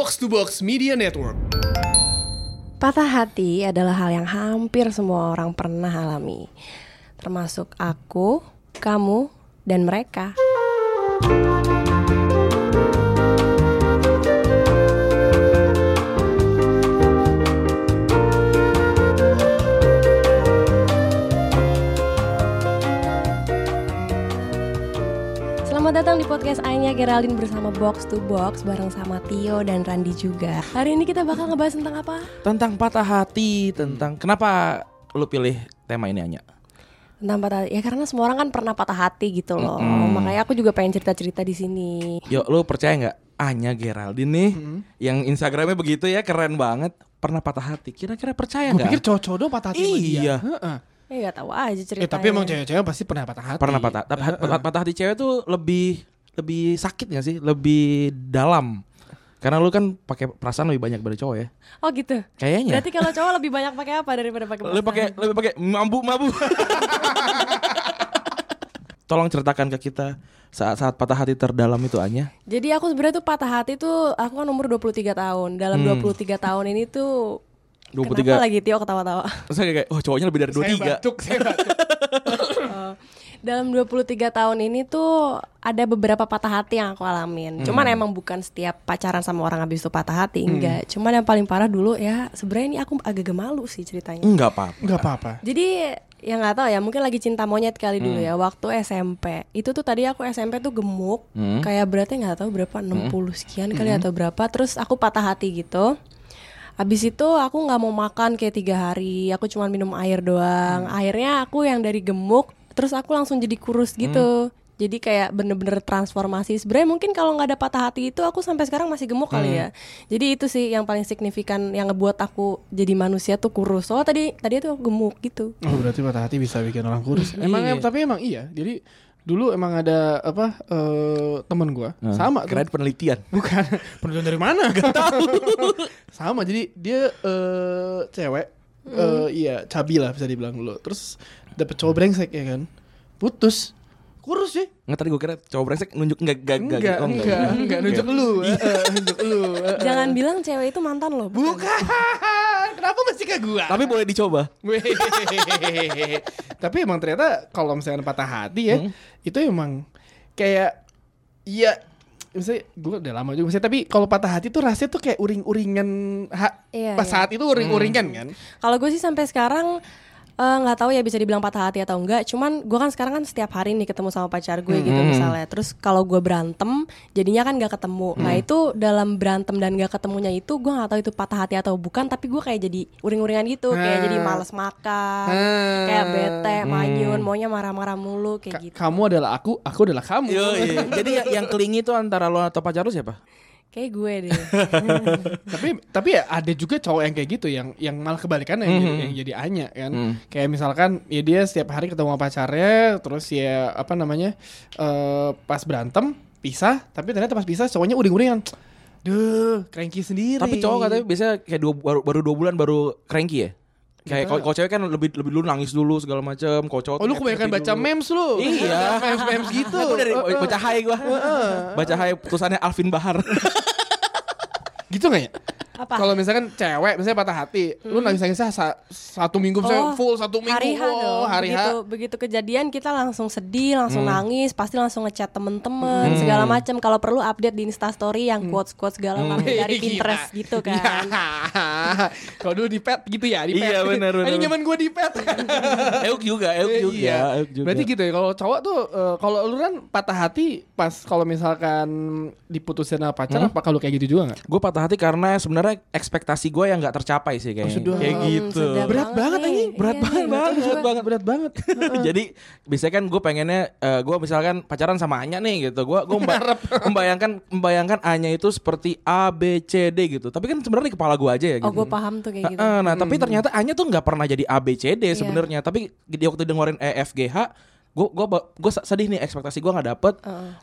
Box to Box Media Network. Patah hati adalah hal yang hampir semua orang pernah alami, termasuk aku, kamu, dan mereka. Di podcast Anya Geraldine bersama Box to Box bareng sama Tio dan Randi juga. Hari ini kita bakal ngebahas tentang apa? tentang patah hati, tentang kenapa lu pilih tema ini Anya? Tentang patah hati. Ya karena semua orang kan pernah patah hati gitu loh. Makanya aku juga pengen cerita-cerita di sini. Yuk, lu percaya nggak Anya Geraldine nih, yang Instagramnya begitu ya keren banget, pernah patah hati. Kira-kira percaya Gue nggak? pikir cowok-cowok doang patah hati sama dia. Iya. Heeh. Ya gak tahu aja ceritanya. Eh tapi emang cewek-cewek pasti pernah patah hati. Pernah patah. Tapi patah, patah hati cewek tuh lebih lebih sakit nggak sih? Lebih dalam. Karena lu kan pakai perasaan lebih banyak dari cowok ya. Oh gitu. Kayaknya. Berarti kalau cowok lebih banyak pakai apa daripada pakai Lu pakai lebih pakai mabu-mabu. Tolong ceritakan ke kita saat-saat patah hati terdalam itu Anya. Jadi aku sebenarnya tuh patah hati tuh aku kan umur 23 tahun. Dalam Hmm. 23 tahun ini tuh 23. Kenapa lagi Tio ketawa-tawa? Saya kayak, oh cowoknya lebih dari Saya 23. batuk, saya batuk. Dalam 23 tahun ini tuh ada beberapa patah hati yang aku alamin. Cuman Hmm. emang bukan setiap pacaran sama orang habis itu patah hati, enggak. Cuman yang paling parah dulu ya sebenarnya ini aku agak malu sih ceritanya. Enggak apa-apa. Enggak apa-apa. Jadi ya nggak tahu ya mungkin lagi cinta monyet kali dulu ya waktu SMP itu tuh tadi aku SMP tuh gemuk Hmm. kayak beratnya nggak tahu berapa 60 sekian kali atau berapa terus aku patah hati gitu Habis itu aku nggak mau makan kayak tiga hari aku cuma minum air doang akhirnya aku yang dari gemuk terus aku langsung jadi kurus gitu jadi kayak bener-bener transformasi sebenarnya mungkin kalau nggak ada patah hati itu aku sampai sekarang masih gemuk kali ya jadi itu sih yang paling signifikan yang ngebuat aku jadi manusia tuh kurus oh tadi tadi tuh aku gemuk gitu Oh berarti patah hati bisa bikin orang kurus. Emang Iya. tapi emang iya. Jadi dulu emang ada apa eh, teman gua Nah, sama tuh. Keren penelitian. Bukan penelitian dari mana? Gak tahu. sama jadi dia eh, cewek eh, iya cabi lah bisa dibilang dulu. Terus dapet cowok brengsek ya kan. Putus. Kurus sih. Nggak tadi gue kira cowok brengsek nunjuk enggak enggak Enggak, oh, enggak, enggak, nunjuk lu, eh, nunjuk lu. Jangan bilang cewek itu mantan loh. Bukan. Kenapa mesti ke gua? Tapi boleh dicoba. Tapi emang ternyata kalau misalnya patah hati ya, itu emang kayak iya misalnya gue udah lama juga misalnya tapi kalau patah hati tuh rasanya tuh kayak uring-uringan ha- Iya, pas iya. saat itu uring-uringan kan Kalau gue sih sampai sekarang eh, nggak tahu ya bisa dibilang patah hati atau enggak. Cuman gue kan sekarang kan setiap hari nih ketemu sama pacar gue gitu misalnya. Terus kalau gue berantem, jadinya kan nggak ketemu. Nah itu dalam berantem dan nggak ketemunya itu gue nggak tahu itu patah hati atau bukan. Tapi gue kayak jadi uring-uringan gitu. Kayak Ah. jadi males makan, Ah. kayak bete, manyun, maunya marah-marah mulu kayak Ka- gitu. kamu adalah aku aku adalah kamu Yo, iya. Jadi yang, yang kelingi itu antara lo atau pacar lo siapa? Kayak gue deh. tapi tapi ya ada juga cowok yang kayak gitu yang yang malah kebalikannya yang, jadi, yang jadi Anya kan Hmm. kayak misalkan ya dia setiap hari ketemu sama pacarnya terus ya apa namanya eh, pas berantem pisah tapi ternyata pas pisah cowoknya uring-uringan duh cranky sendiri Tapi cowok katanya biasanya kayak dua, baru, baru dua bulan baru cranky ya? Kayak kalau kalau cewek kan lebih lebih dulu nangis dulu segala macam. Kalau cowok oh lu kebanyakan baca dulu. memes lu Iya. memes memes gitu Aku dari baca hai gua. Baca hai putusannya Alvin Bahar. gitu nggak ya Apa? kalau misalkan cewek misalnya patah hati lu nangis nangisnya sa- satu minggu misalnya Oh, full satu minggu hari H dong. hari begitu begitu kejadian kita langsung sedih, langsung Hmm. nangis, pasti langsung ngechat temen-temen segala macam. Kalau perlu update di Insta Story yang quotes quotes segala macam dari Gila. Pinterest gitu kan. Iya. Kalau dulu di pet gitu ya, di pet. Iya, benar, benar. Ini zaman gue di pet. Euk juga, Euk juga, Iya. Euk juga. Berarti gitu ya. Kalau cowok tuh eh, kalau lu kan patah hati pas kalau misalkan diputusin sama pacar Hmm. apa kalau kayak gitu juga nggak? Gue patah hati karena sebenarnya ekspektasi gue yang nggak tercapai sih kayaknya. sudah. Kayak Hmm, gitu. sudah Berat banget nih. anjing, berat Iya, banget, iya, banget, berat banget, berat banget. Jadi biasanya kan gue pengennya gue misalkan pacaran sama Anya nih gitu. Gue gue membayangkan membayangkan Anya itu seperti A B C D gitu. Tapi kan sebenarnya di kepala gue aja ya Oh, gitu. gue paham tuh kayak gitu. Nah tapi Hmm. ternyata Anya tuh nggak pernah jadi A B C D sebenarnya. Tapi di waktu dengerin E F G H gue gue gue sedih nih ekspektasi gue nggak dapet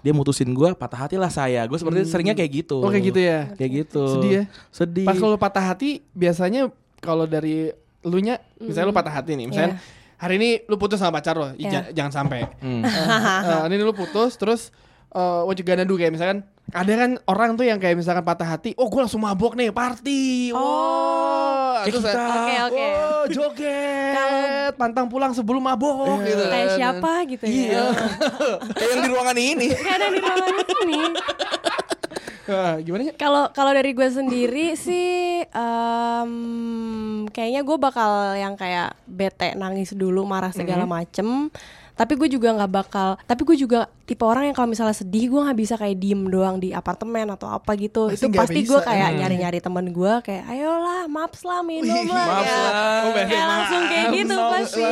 dia mutusin gue patah hati lah saya gue seperti seringnya kayak gitu Oh, kayak gitu ya? kayak gitu Sedih ya? sedih Pas kalau patah hati biasanya kalau dari lu nya misalnya lu patah hati nih, misalnya Iya. hari ini lu putus sama pacar lo, Iya. jangan sampai. Hmm. Eh, eh, ini lu putus terus eh what you gonna do kayak misalkan ada kan orang tuh yang kayak misalkan patah hati, oh gue langsung mabok nih, party. Oh, terus kita. Oke oke. Oh, joget, pantang pulang sebelum mabok gitu. Kayak siapa gitu ya? Kayak yang di ruangan ini. Kayak ada di ruangan ini. Ah, gimana ya? Kalau kalau dari gue sendiri sih, em, kayaknya gue bakal yang kayak bete, nangis dulu, marah segala macem. Tapi gue juga nggak bakal. Tapi gue juga tipe orang yang kalau misalnya sedih, gue nggak bisa kayak diem doang di apartemen atau apa gitu. Pasti Itu pasti gue kayak nyari-nyari temen gue kayak, ayolah, maps lah, minum lah. Maps kayak- lah. Oh, kayak langsung kayak gitu pasti.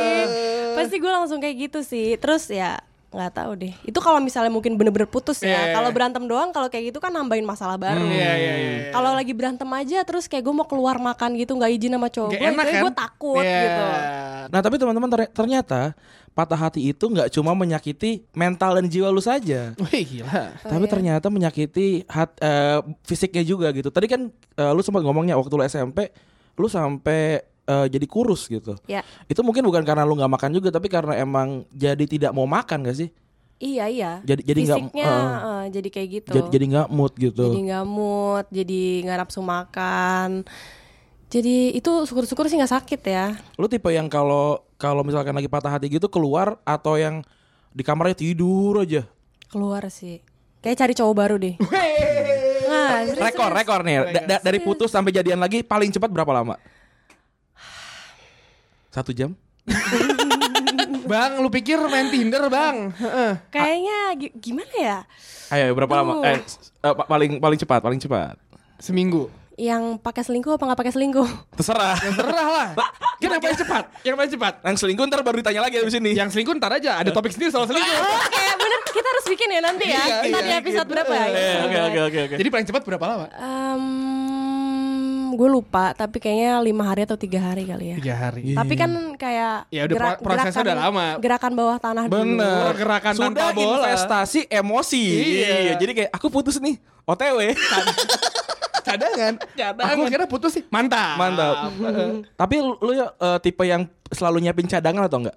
Pasti gue langsung kayak gitu sih. Terus ya nggak tahu deh. Itu kalau misalnya mungkin bener-bener putus ya. Iya. Kalau berantem doang, kalau kayak gitu kan nambahin masalah baru. Iya, iya, iya. Kalau lagi berantem aja terus kayak gue mau keluar makan gitu nggak izin sama cowok gue, kan? gue takut Iya. gitu. Nah tapi teman-teman ter- ternyata patah hati itu nggak cuma menyakiti mental dan jiwa lu saja. Wih gila. Tapi ternyata menyakiti hat, eh, fisiknya juga gitu. Tadi kan eh, lu sempat ngomongnya waktu lu SMP, lu sampai eh, jadi kurus gitu. Ya, Itu mungkin bukan karena lu nggak makan juga, tapi karena emang jadi tidak mau makan gak sih? iya iya. Jadi- jadi nggak- Fisiknya eh. eh, jadi kayak gitu. Jadi jadi nggak mood gitu. Jadi nggak mood, jadi nggak nafsu makan. Jadi itu syukur-syukur sih nggak sakit ya. Lu tipe yang kalau kalau misalkan lagi patah hati gitu keluar atau yang di kamarnya tidur aja. Keluar sih. Kayak cari cowok baru deh. Nah, serius, Rekor, serius. rekor nih. Da- da- dari putus sampai jadian lagi paling cepat berapa lama? Satu jam? Bang, lu pikir main Tinder, Bang? Heeh. Kayaknya gi- gimana ya? Ayo berapa lama? Tuh. Eh, s- eh, pa- paling paling cepat, paling cepat. Seminggu. Yang pakai selingkuh apa nggak pakai selingkuh? Terserah. Terserah lah. Kan yang paling cepat? Yang paling cepat. Yang selingkuh ntar baru ditanya lagi abis ini. Yang selingkuh ntar aja. Ada topik sendiri soal selingkuh. Oke, bener. Kita harus bikin ya nanti ya. Iya, Kita iya, di episode berapa ya? Eh, Oke oke oke oke. Jadi paling cepat berapa lama? Gue lupa, tapi kayaknya lima hari atau tiga hari kali ya. Tiga hari. Tapi kan kayak Ya udah pro- prosesnya udah lama. Gerakan bawah tanah dulu. Bener. Oh, gerakan Sudah tanpa bola. investasi emosi. Iya. Jadi kayak aku putus nih. OTW. Cadangan. Cadangan. Aku kira putus sih. Mantap. Mantap. Tapi lu, lu ya, eh, tipe yang selalu nyiapin cadangan atau enggak?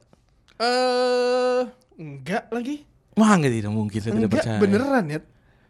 Eh, enggak lagi. Wah enggak tidak mungkin saya tidak Enggak, percaya. beneran ya.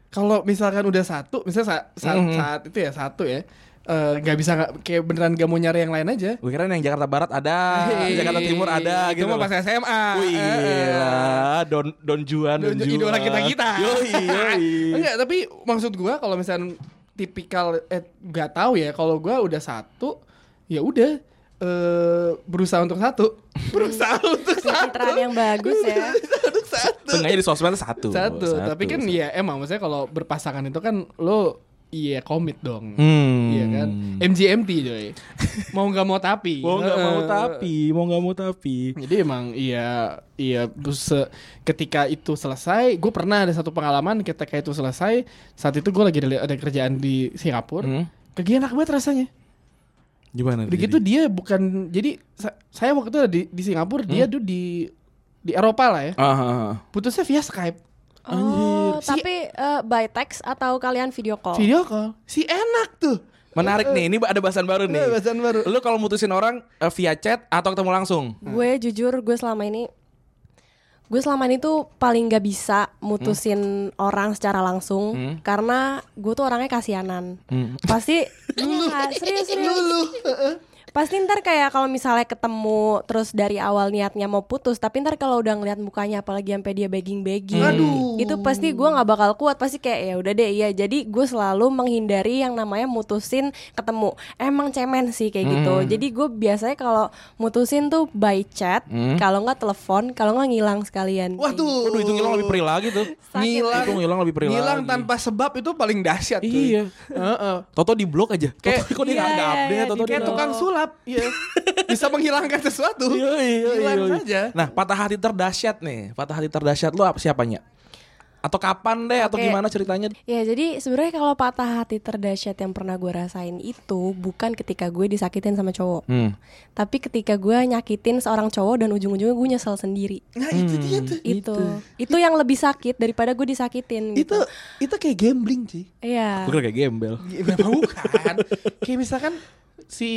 Kalau misalkan udah satu, misalnya saat, saat, Mhm. saat itu ya satu ya, eh, nggak bisa nggak kayak beneran gak mau nyari yang lain aja. Gue kira yang Jakarta Barat ada, Hei, Jakarta Timur ada itu gitu. mah pas SMA. Wih, Eh, eh. gila. Don Don Juan, Don, Don- Juan. idola kita-kita. Yoi, yoi. Enggak, tapi maksud gua kalau misalnya tipikal eh nggak tahu ya, kalau gua udah satu, ya udah eh berusaha untuk satu. berusaha untuk satu. Pencitraan yang bagus ya. untuk satu. Sengaja di sosmed satu. Satu. Tapi kan satu. ya emang maksudnya kalau berpasangan itu kan lo iya komit dong. Hmm. Iya kan? MGMT coy. mau nggak mau tapi. Mau nggak mau tapi, mau nggak mau tapi. Jadi emang iya iya se- ketika itu selesai, gue pernah ada satu pengalaman ketika itu selesai, saat itu gue lagi ada, ada kerjaan di Singapura, Hmm. kayak enak banget rasanya. Gimana? Udah gitu dia bukan jadi sa- saya waktu itu ada di, di Singapura, dia Hmm. tuh di di Eropa lah ya. Ah, ah, ah. Putusnya via Skype, Oh, Si- tapi eh, by text atau kalian video call? video call. Si enak tuh. Menarik nih, ini ada bahasan baru nih. Ada bahasan baru. Lu kalau mutusin orang eh, via chat atau ketemu langsung? Gue jujur gue selama ini gue selama ini tuh paling gak bisa mutusin orang secara langsung Hmm. karena gue tuh orangnya kasianan. Hmm. Pasti iya, serius serius. Pasti ntar kayak kalau misalnya ketemu terus dari awal niatnya mau putus, tapi ntar kalau udah ngeliat mukanya apalagi sampai dia begging begging, Aduh. itu pasti gue nggak bakal kuat. Pasti kayak ya udah deh ya. Jadi gue selalu menghindari yang namanya mutusin ketemu. Emang cemen sih kayak gitu. Jadi gue biasanya kalau mutusin tuh by chat, Hmm. kalau nggak telepon, kalau nggak ngilang sekalian. Waduh. Waduh, itu ngilang lebih perih lagi tuh. Ngilang. Itu ngilang lebih perih Ngilang lagi. tanpa sebab itu paling dahsyat. Iya. Heeh. Toto di blok aja. Kayak- Toto kok dia Iya, nggak ada iya, update. iya, Toto Kayak tukang sulap, iya. Bisa menghilangkan sesuatu. Iya, iya, Hilang iya. saja. Nah, patah hati terdahsyat nih. Patah hati terdahsyat lu apa siapanya? Atau kapan deh atau Oke. gimana ceritanya? Ya jadi sebenarnya kalau patah hati terdahsyat yang pernah gue rasain itu bukan ketika gue disakitin sama cowok, Hmm. tapi ketika gue nyakitin seorang cowok dan ujung-ujungnya gue nyesel sendiri. Nah, itu dia tuh. Itu itu yang lebih sakit daripada gue disakitin Itu gitu. itu kayak gambling, sih. Iya. Gue kira kayak gembel. bukan. kayak misalkan si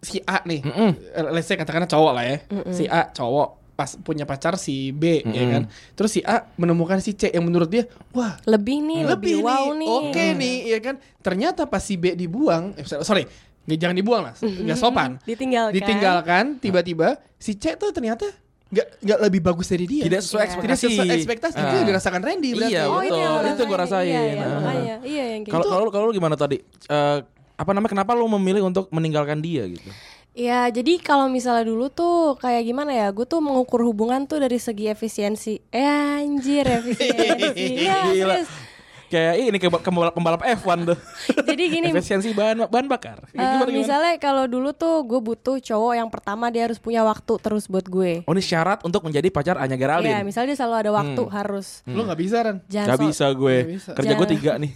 si A nih. Eh, Let's say katakanlah cowok lah ya. Si A cowok pas punya pacar si B ya kan. Terus si A menemukan si C yang menurut dia, wah Lebih nih, lebih, lebih wow nih, oke nih, ya kan. Ternyata pas si B dibuang, eh, sorry, nggak jangan dibuang lah, nggak sopan. Ditinggalkan. Ditinggalkan, tiba-tiba si C tuh ternyata nggak nggak lebih bagus dari dia. Tidak sesuai Iya. ekspektasi. Tidak sesuai ekspektasi. Itu Ah. yang dirasakan Randy berarti. Iya, Oh, itu yang Betul, lo itu gua rasain. Iya, iya, Nah. Iya, yang kayak Kalau gitu. kalau kalau lu gimana tadi? Eh, apa namanya? Kenapa lu memilih untuk meninggalkan dia gitu? Ya, jadi kalau misalnya dulu tuh kayak gimana ya? Gue tuh mengukur hubungan tuh dari segi efisiensi. Eh anjir, efisiensi. Gila. serius. Kayak ini kayak pembalap, pembalap F1 tuh. Jadi gini, Efisiensi bahan bahan bakar. eh, Gimana, gimana? misalnya kalau dulu tuh gue butuh cowok yang pertama dia harus punya waktu terus buat gue. Oh ini syarat untuk menjadi pacar Anya Geraldine. Iya, misalnya dia selalu ada waktu harus Lu nggak bisa jangan Gak so, bisa gue. Nggak bisa. Kerja gue tiga nih.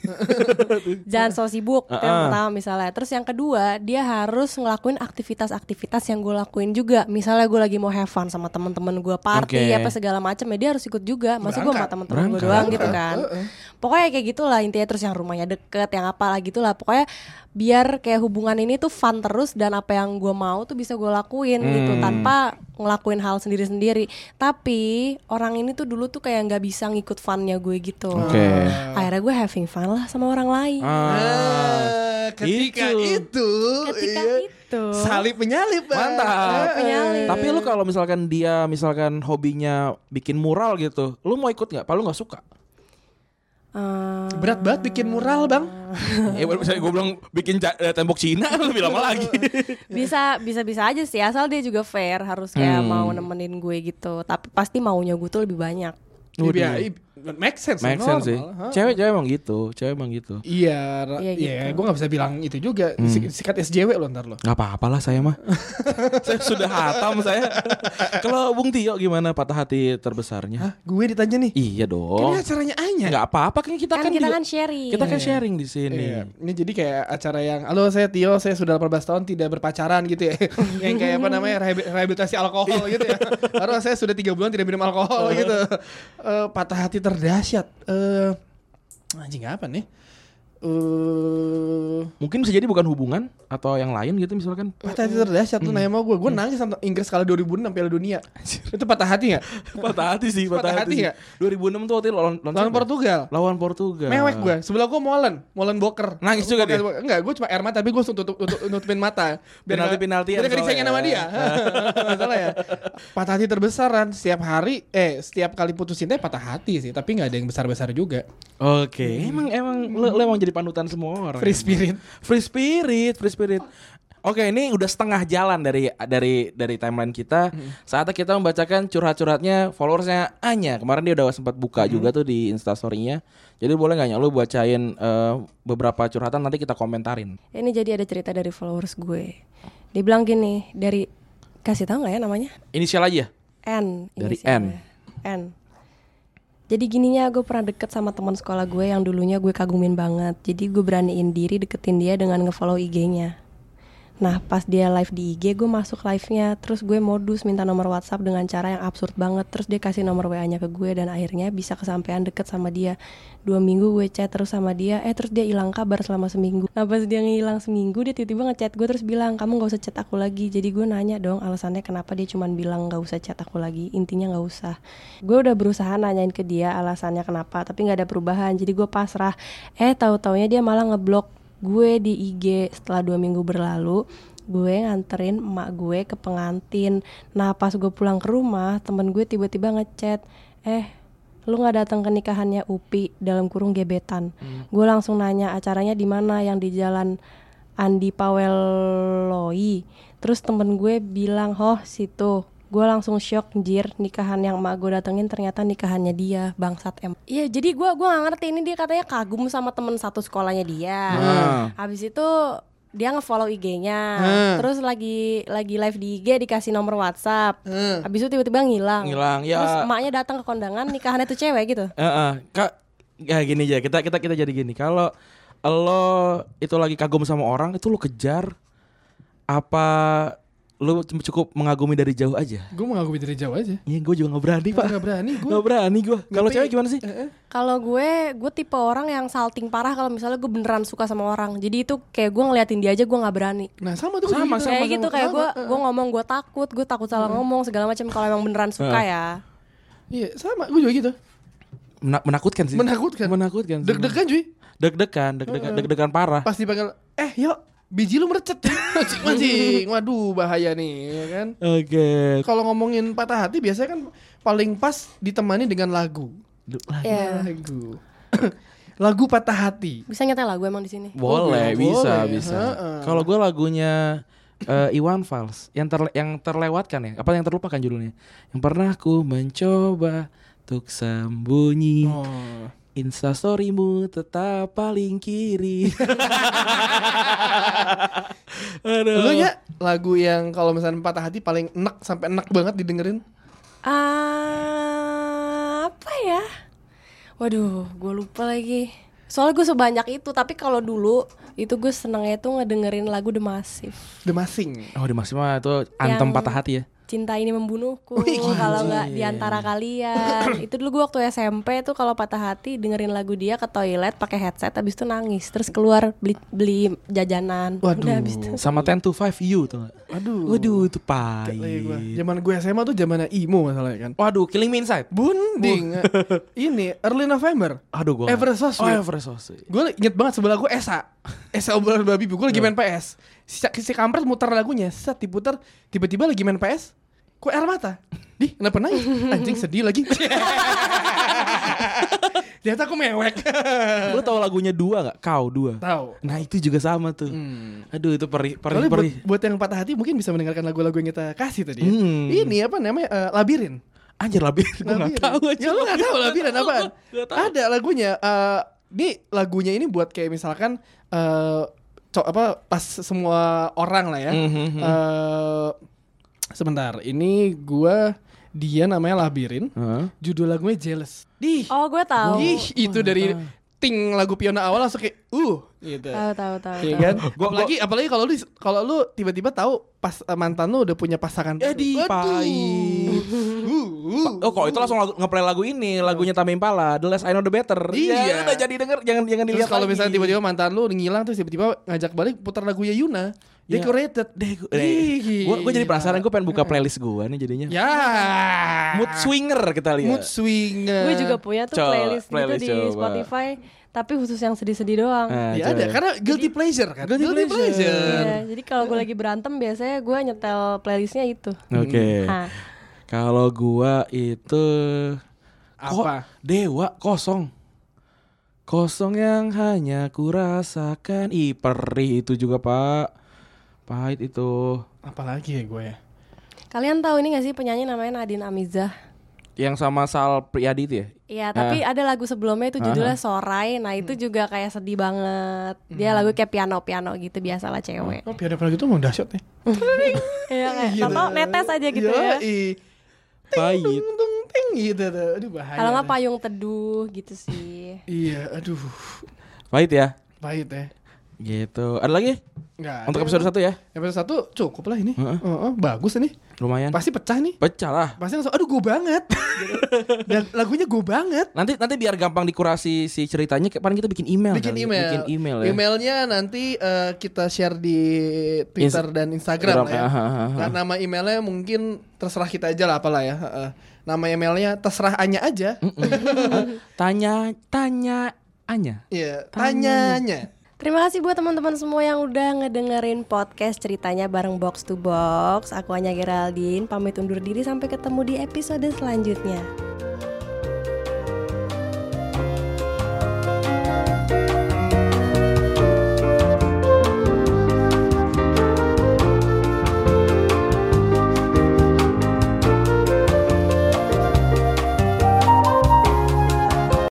jangan so sibuk itu yang Uh-uh. pertama misalnya. Terus yang kedua dia harus ngelakuin aktivitas-aktivitas yang gue lakuin juga. Misalnya gue lagi mau have fun sama teman-teman gue party Oke. apa segala macam ya dia harus ikut juga. Masa gue sama teman-teman gue doang gitu kan. Heeh. Pokoknya kayak gitulah intinya terus yang rumahnya deket, yang apa lah gitulah. Pokoknya biar kayak hubungan ini tuh fun terus dan apa yang gue mau tuh bisa gue lakuin gitu Hmm. tanpa ngelakuin hal sendiri-sendiri. Tapi orang ini tuh dulu tuh kayak nggak bisa ngikut funnya gue gitu. Oke. Akhirnya gue having fun lah sama orang lain. Ah. Ah, ketika Itu. itu, Ketika iya, itu. salib penyalip Bang. Mantap. Penyalip. Tapi lu kalau misalkan dia misalkan hobinya bikin mural gitu, lu mau ikut nggak? Apa lu nggak suka? Eh, Berat banget bikin mural bang. ya misalnya gue bilang bikin eh, tembok Cina lebih lama lagi. bisa bisa bisa aja sih asal dia juga fair harus kayak Hmm. mau nemenin gue gitu. Tapi pasti maunya gue tuh lebih banyak. Iya, i- make sense, Make normal. sense sih. Hah? Cewek cewek emang gitu, cewek emang gitu. Iya, Iya iya, gitu. gue gak bisa bilang itu juga. Hmm. Sik- Sikat SJW lo ntar lo. Gak apa-apa lah saya mah. saya sudah hatam saya. Kalau Bung Tio gimana patah hati terbesarnya? Hah, gue ditanya nih. Iya Kan dong. ini acaranya Anya. Nggak apa-apa kan kita Kan, kan, kita juga- kan sharing. kita kan sharing di sini. Iya. Ini jadi kayak acara yang Halo saya Tio Saya sudah 18 tahun tidak berpacaran gitu ya Yang kayak apa namanya rehabi- Rehabilitasi alkohol gitu ya Baru saya sudah tiga bulan tidak minum alkohol gitu Eh, Patah hati terdahsyat Eh Anjing apa nih Eh Mungkin bisa jadi bukan hubungan atau yang lain gitu misalkan. Patah hati terdahsyat tuh nanya sama gue Gue nangis sama Inggris kala 2006 Piala Dunia. Itu patah hati gak? patah hati sih, patah, Patah hati. hati sih. 2006 tuh waktu itu lawan, lawan Lawan? Portugal. Lawan Portugal. Mewek gue Sebelah gue Molen. Molen Boker. Nangis juga dia? Enggak gue cuma air mata Tapi gue tutup, tutup, nutupin mata. Penalti-penaltian Biar gak disayangin sama soalnya. dia Masalah ya. Patah hati terbesaran. Setiap hari Eh setiap kali putus cinta patah hati sih. Tapi gak ada yang besar-besar juga. Oke, emang emang lu, lu emang jadi panutan semua orang. Free spirit Free spirit, free spirit. Oke, ini udah setengah jalan dari dari dari timeline kita. Saatnya kita membacakan curhat-curhatnya followersnya Anya. Kemarin dia udah sempat buka juga tuh di instastorynya. Jadi boleh nggak Nya, lu bacain eh, beberapa curhatan nanti kita komentarin. Ini jadi ada cerita dari followers gue. Dibilang gini, dari kasih tahu nggak ya namanya? Inisial aja. N. Dari inisialnya. N. Jadi gininya gue pernah deket sama teman sekolah gue yang dulunya gue kagumin banget. Jadi gue beraniin diri deketin dia dengan ngefollow IG-nya. Nah pas dia live di IG gue masuk live-nya. Terus gue modus minta nomor WhatsApp dengan cara yang absurd banget. Terus dia kasih nomor WA-nya ke gue Dan akhirnya bisa kesampaian deket sama dia. Dua minggu gue chat terus sama dia. Eh terus dia hilang kabar selama seminggu. Nah pas dia ngilang seminggu dia tiba-tiba ngechat gue Terus bilang kamu gak usah chat aku lagi. Jadi gue nanya dong alasannya kenapa dia cuman bilang gak usah chat aku lagi. Intinya gak usah. Gue udah berusaha nanyain ke dia alasannya kenapa Tapi gak ada perubahan. Jadi gue pasrah. Eh tahu-taunya dia malah ngeblok gue di IG setelah dua minggu berlalu gue nganterin emak gue ke pengantin. Nah pas gue pulang ke rumah temen gue tiba-tiba ngechat eh lu nggak datang ke nikahannya Upi dalam kurung gebetan? Gue langsung nanya acaranya di mana? Yang di jalan Andi Paweloi. Terus temen gue bilang oh situ gue langsung shock jir nikahan yang emak gue datengin ternyata nikahannya dia bangsat em iya jadi gue gua gak ngerti ini dia katanya kagum sama temen satu sekolahnya dia Hmm. habis itu dia ngefollow IG-nya Hmm. terus lagi lagi live di IG dikasih nomor WhatsApp Hmm. habis itu tiba-tiba ngilang Ngilang, ya. terus emaknya datang ke kondangan nikahannya tuh cewek gitu Eh, eh, kak, ya gini aja. Kita kita kita jadi gini. Kalau lo itu lagi kagum sama orang, itu lo kejar apa lu cukup mengagumi dari jauh aja. Gue mengagumi dari jauh aja. Iya, gue juga nggak berani pak. Gak berani gue. Nggak berani gue. Kalau cewek gimana sih? Kalau gue, gue tipe orang yang salting parah kalau misalnya gue beneran suka sama orang. Jadi itu kayak gue ngeliatin dia aja gue nggak berani. Nah sama tuh Sama, gitu. sama, kayak gitu kayak gue, gue ngomong gue takut, gue takut salah ngomong segala macam. Kalau emang beneran suka ya. Iya sama gue juga gitu. Mena- menakutkan sih. Menakutkan. Menakutkan. Deg-degan cuy. Deg-degan, deg-degan, deg-degan parah. Pas dipanggil, eh yuk biji lu merecet. mancing, mancing. Waduh bahaya nih ya kan. Oke. Kalau ngomongin patah hati biasanya kan paling pas ditemani dengan lagu. Lagi. Iya. Lagu. lagu patah hati. Bisa nyetel lagu emang di sini. Boleh, Oke, bisa, boleh. bisa. Heeh. Kalau gue lagunya eh, Iwan Fals yang terle- yang terlewatkan ya, apa yang terlupakan judulnya? Yang pernah ku mencoba untuk sembunyi. Oh. Instastorymu tetap paling kiri. Aduh. Lu ya lagu yang kalau misalnya patah hati paling enak sampai enak banget didengerin? Ah, apa ya? Waduh, gue lupa lagi. Soalnya gue sebanyak itu, tapi kalau dulu itu gue senengnya tuh ngedengerin lagu The Massive. The Masing. Oh, di Maksima itu antem Yang- patah hati ya. Cinta ini membunuhku. Kalau nggak di antara kalian. itu dulu gue waktu SMP tuh kalau patah hati dengerin lagu dia ke toilet pakai headset, habis itu nangis, terus keluar beli beli jajanan. Waduh. Udah habis itu. Sama 10 to 5 you tuh. Aduh. Waduh, itu pahit. Zaman gue SMA tuh zamannya emo masalahnya kan. Waduh, Killing Me Inside. Bunding. Ini early November. Aduh, gua. Everest So Oh. Everest So Sweet. Gue inget banget sebelah gue Esa Esa obrolan babi gue lagi main PS si, si kampret muter lagunya Set diputer Tiba-tiba lagi main PS Kok air mata Dih kenapa nangis Anjing sedih lagi Ternyata aku mewek Lu tahu lagunya dua gak? Kau dua. Tahu Nah itu juga sama tuh. Hmm. Aduh itu perih perih Soalnya buat, perih. buat yang patah hati mungkin bisa mendengarkan lagu-lagu yang kita kasih tadi ya. Hmm. Ini apa namanya eh, Labirin Anjir labir, gue gak Labirin. tahu aja. Ya lu gak tahu Labirin tahu. Ada lagunya eh, Ini lagunya ini buat kayak misalkan eh co- apa pas semua orang lah ya Mhm. eh sebentar, ini gua dia namanya Labirin. Heeh. Judul lagunya Jealous. Dih. Oh, gue tahu. Ih, itu dari ting lagu piano awal langsung kayak uh gitu. Tahu tahu tahu. Iya kan? Gua- apalagi apalagi kalau lu kalau lu tiba-tiba tahu pas eh, mantan lu udah punya pasangan. Eh, di pahit. Uh, uh. Oh kok itu langsung lagu, ngeplay lagu ini lagunya Tame Impala The Less I Know The Better Iya. Ya, udah jadi denger jangan jangan Terus dilihat kalau lagi. misalnya tiba-tiba mantan lu ngilang terus tiba-tiba ngajak balik putar lagunya Yuna. Decorated. Deh, gue gue jadi penasaran gue pengen buka playlist gue nih jadinya Ya. Mood swinger kita lihat Mood swinger. Gue juga punya tuh Coba, playlist, playlist gitu di. Spotify, tapi khusus yang sedih-sedih doang. Nah, Ya coba. ada karena guilty pleasure kan. Guilty pleasure. Iya, jadi kalau gue lagi berantem biasanya gue nyetel playlistnya itu. Oke Ah. Kalau gua itu Apa? Dewa kosong Kosong yang hanya kurasakan Ih perih itu juga pak Pahit itu Apalagi ya gue ya. Kalian tahu ini gak sih penyanyi namanya Nadine Amizah? Yang sama Sal Priadi itu ya Iya, tapi ada lagu sebelumnya itu judulnya Sorai. Nah, itu juga kayak sedih banget. Dia lagu kayak piano-piano gitu biasalah cewek. Oh piano piano gitu mau dahsyat nih. Iya, kayak tau netes aja gitu ya. Yoi. Pahit ting gitu tuh. Aduh bahaya. Kalau nggak payung teduh gitu sih. Iya, aduh. Pahit ya Pahit ya. Gitu Ada lagi? Enggak. Untuk episode satu ya Episode satu cukup lah ini. Heeh, bagus ini. Lumayan Pasti pecah nih. Pecah lah Pasti langsung aduh gue banget. Dan lagunya gue banget. Nanti nanti biar gampang dikurasi si ceritanya kayak paling kita bikin email Bikin kali. email. Bikin email ya Emailnya nanti eh, kita share di Twitter Ins- dan Instagram lah ya. Aha, aha. Nah, nama emailnya mungkin terserah kita aja lah apalah ya. Heeh. Nama emailnya terserah Anya aja. Tanya Tanya Anya Iya, tanyanya. Terima kasih buat teman-teman semua yang udah ngedengerin podcast ceritanya bareng Box to Box. Aku Anya Geraldine, pamit undur diri sampai ketemu di episode selanjutnya.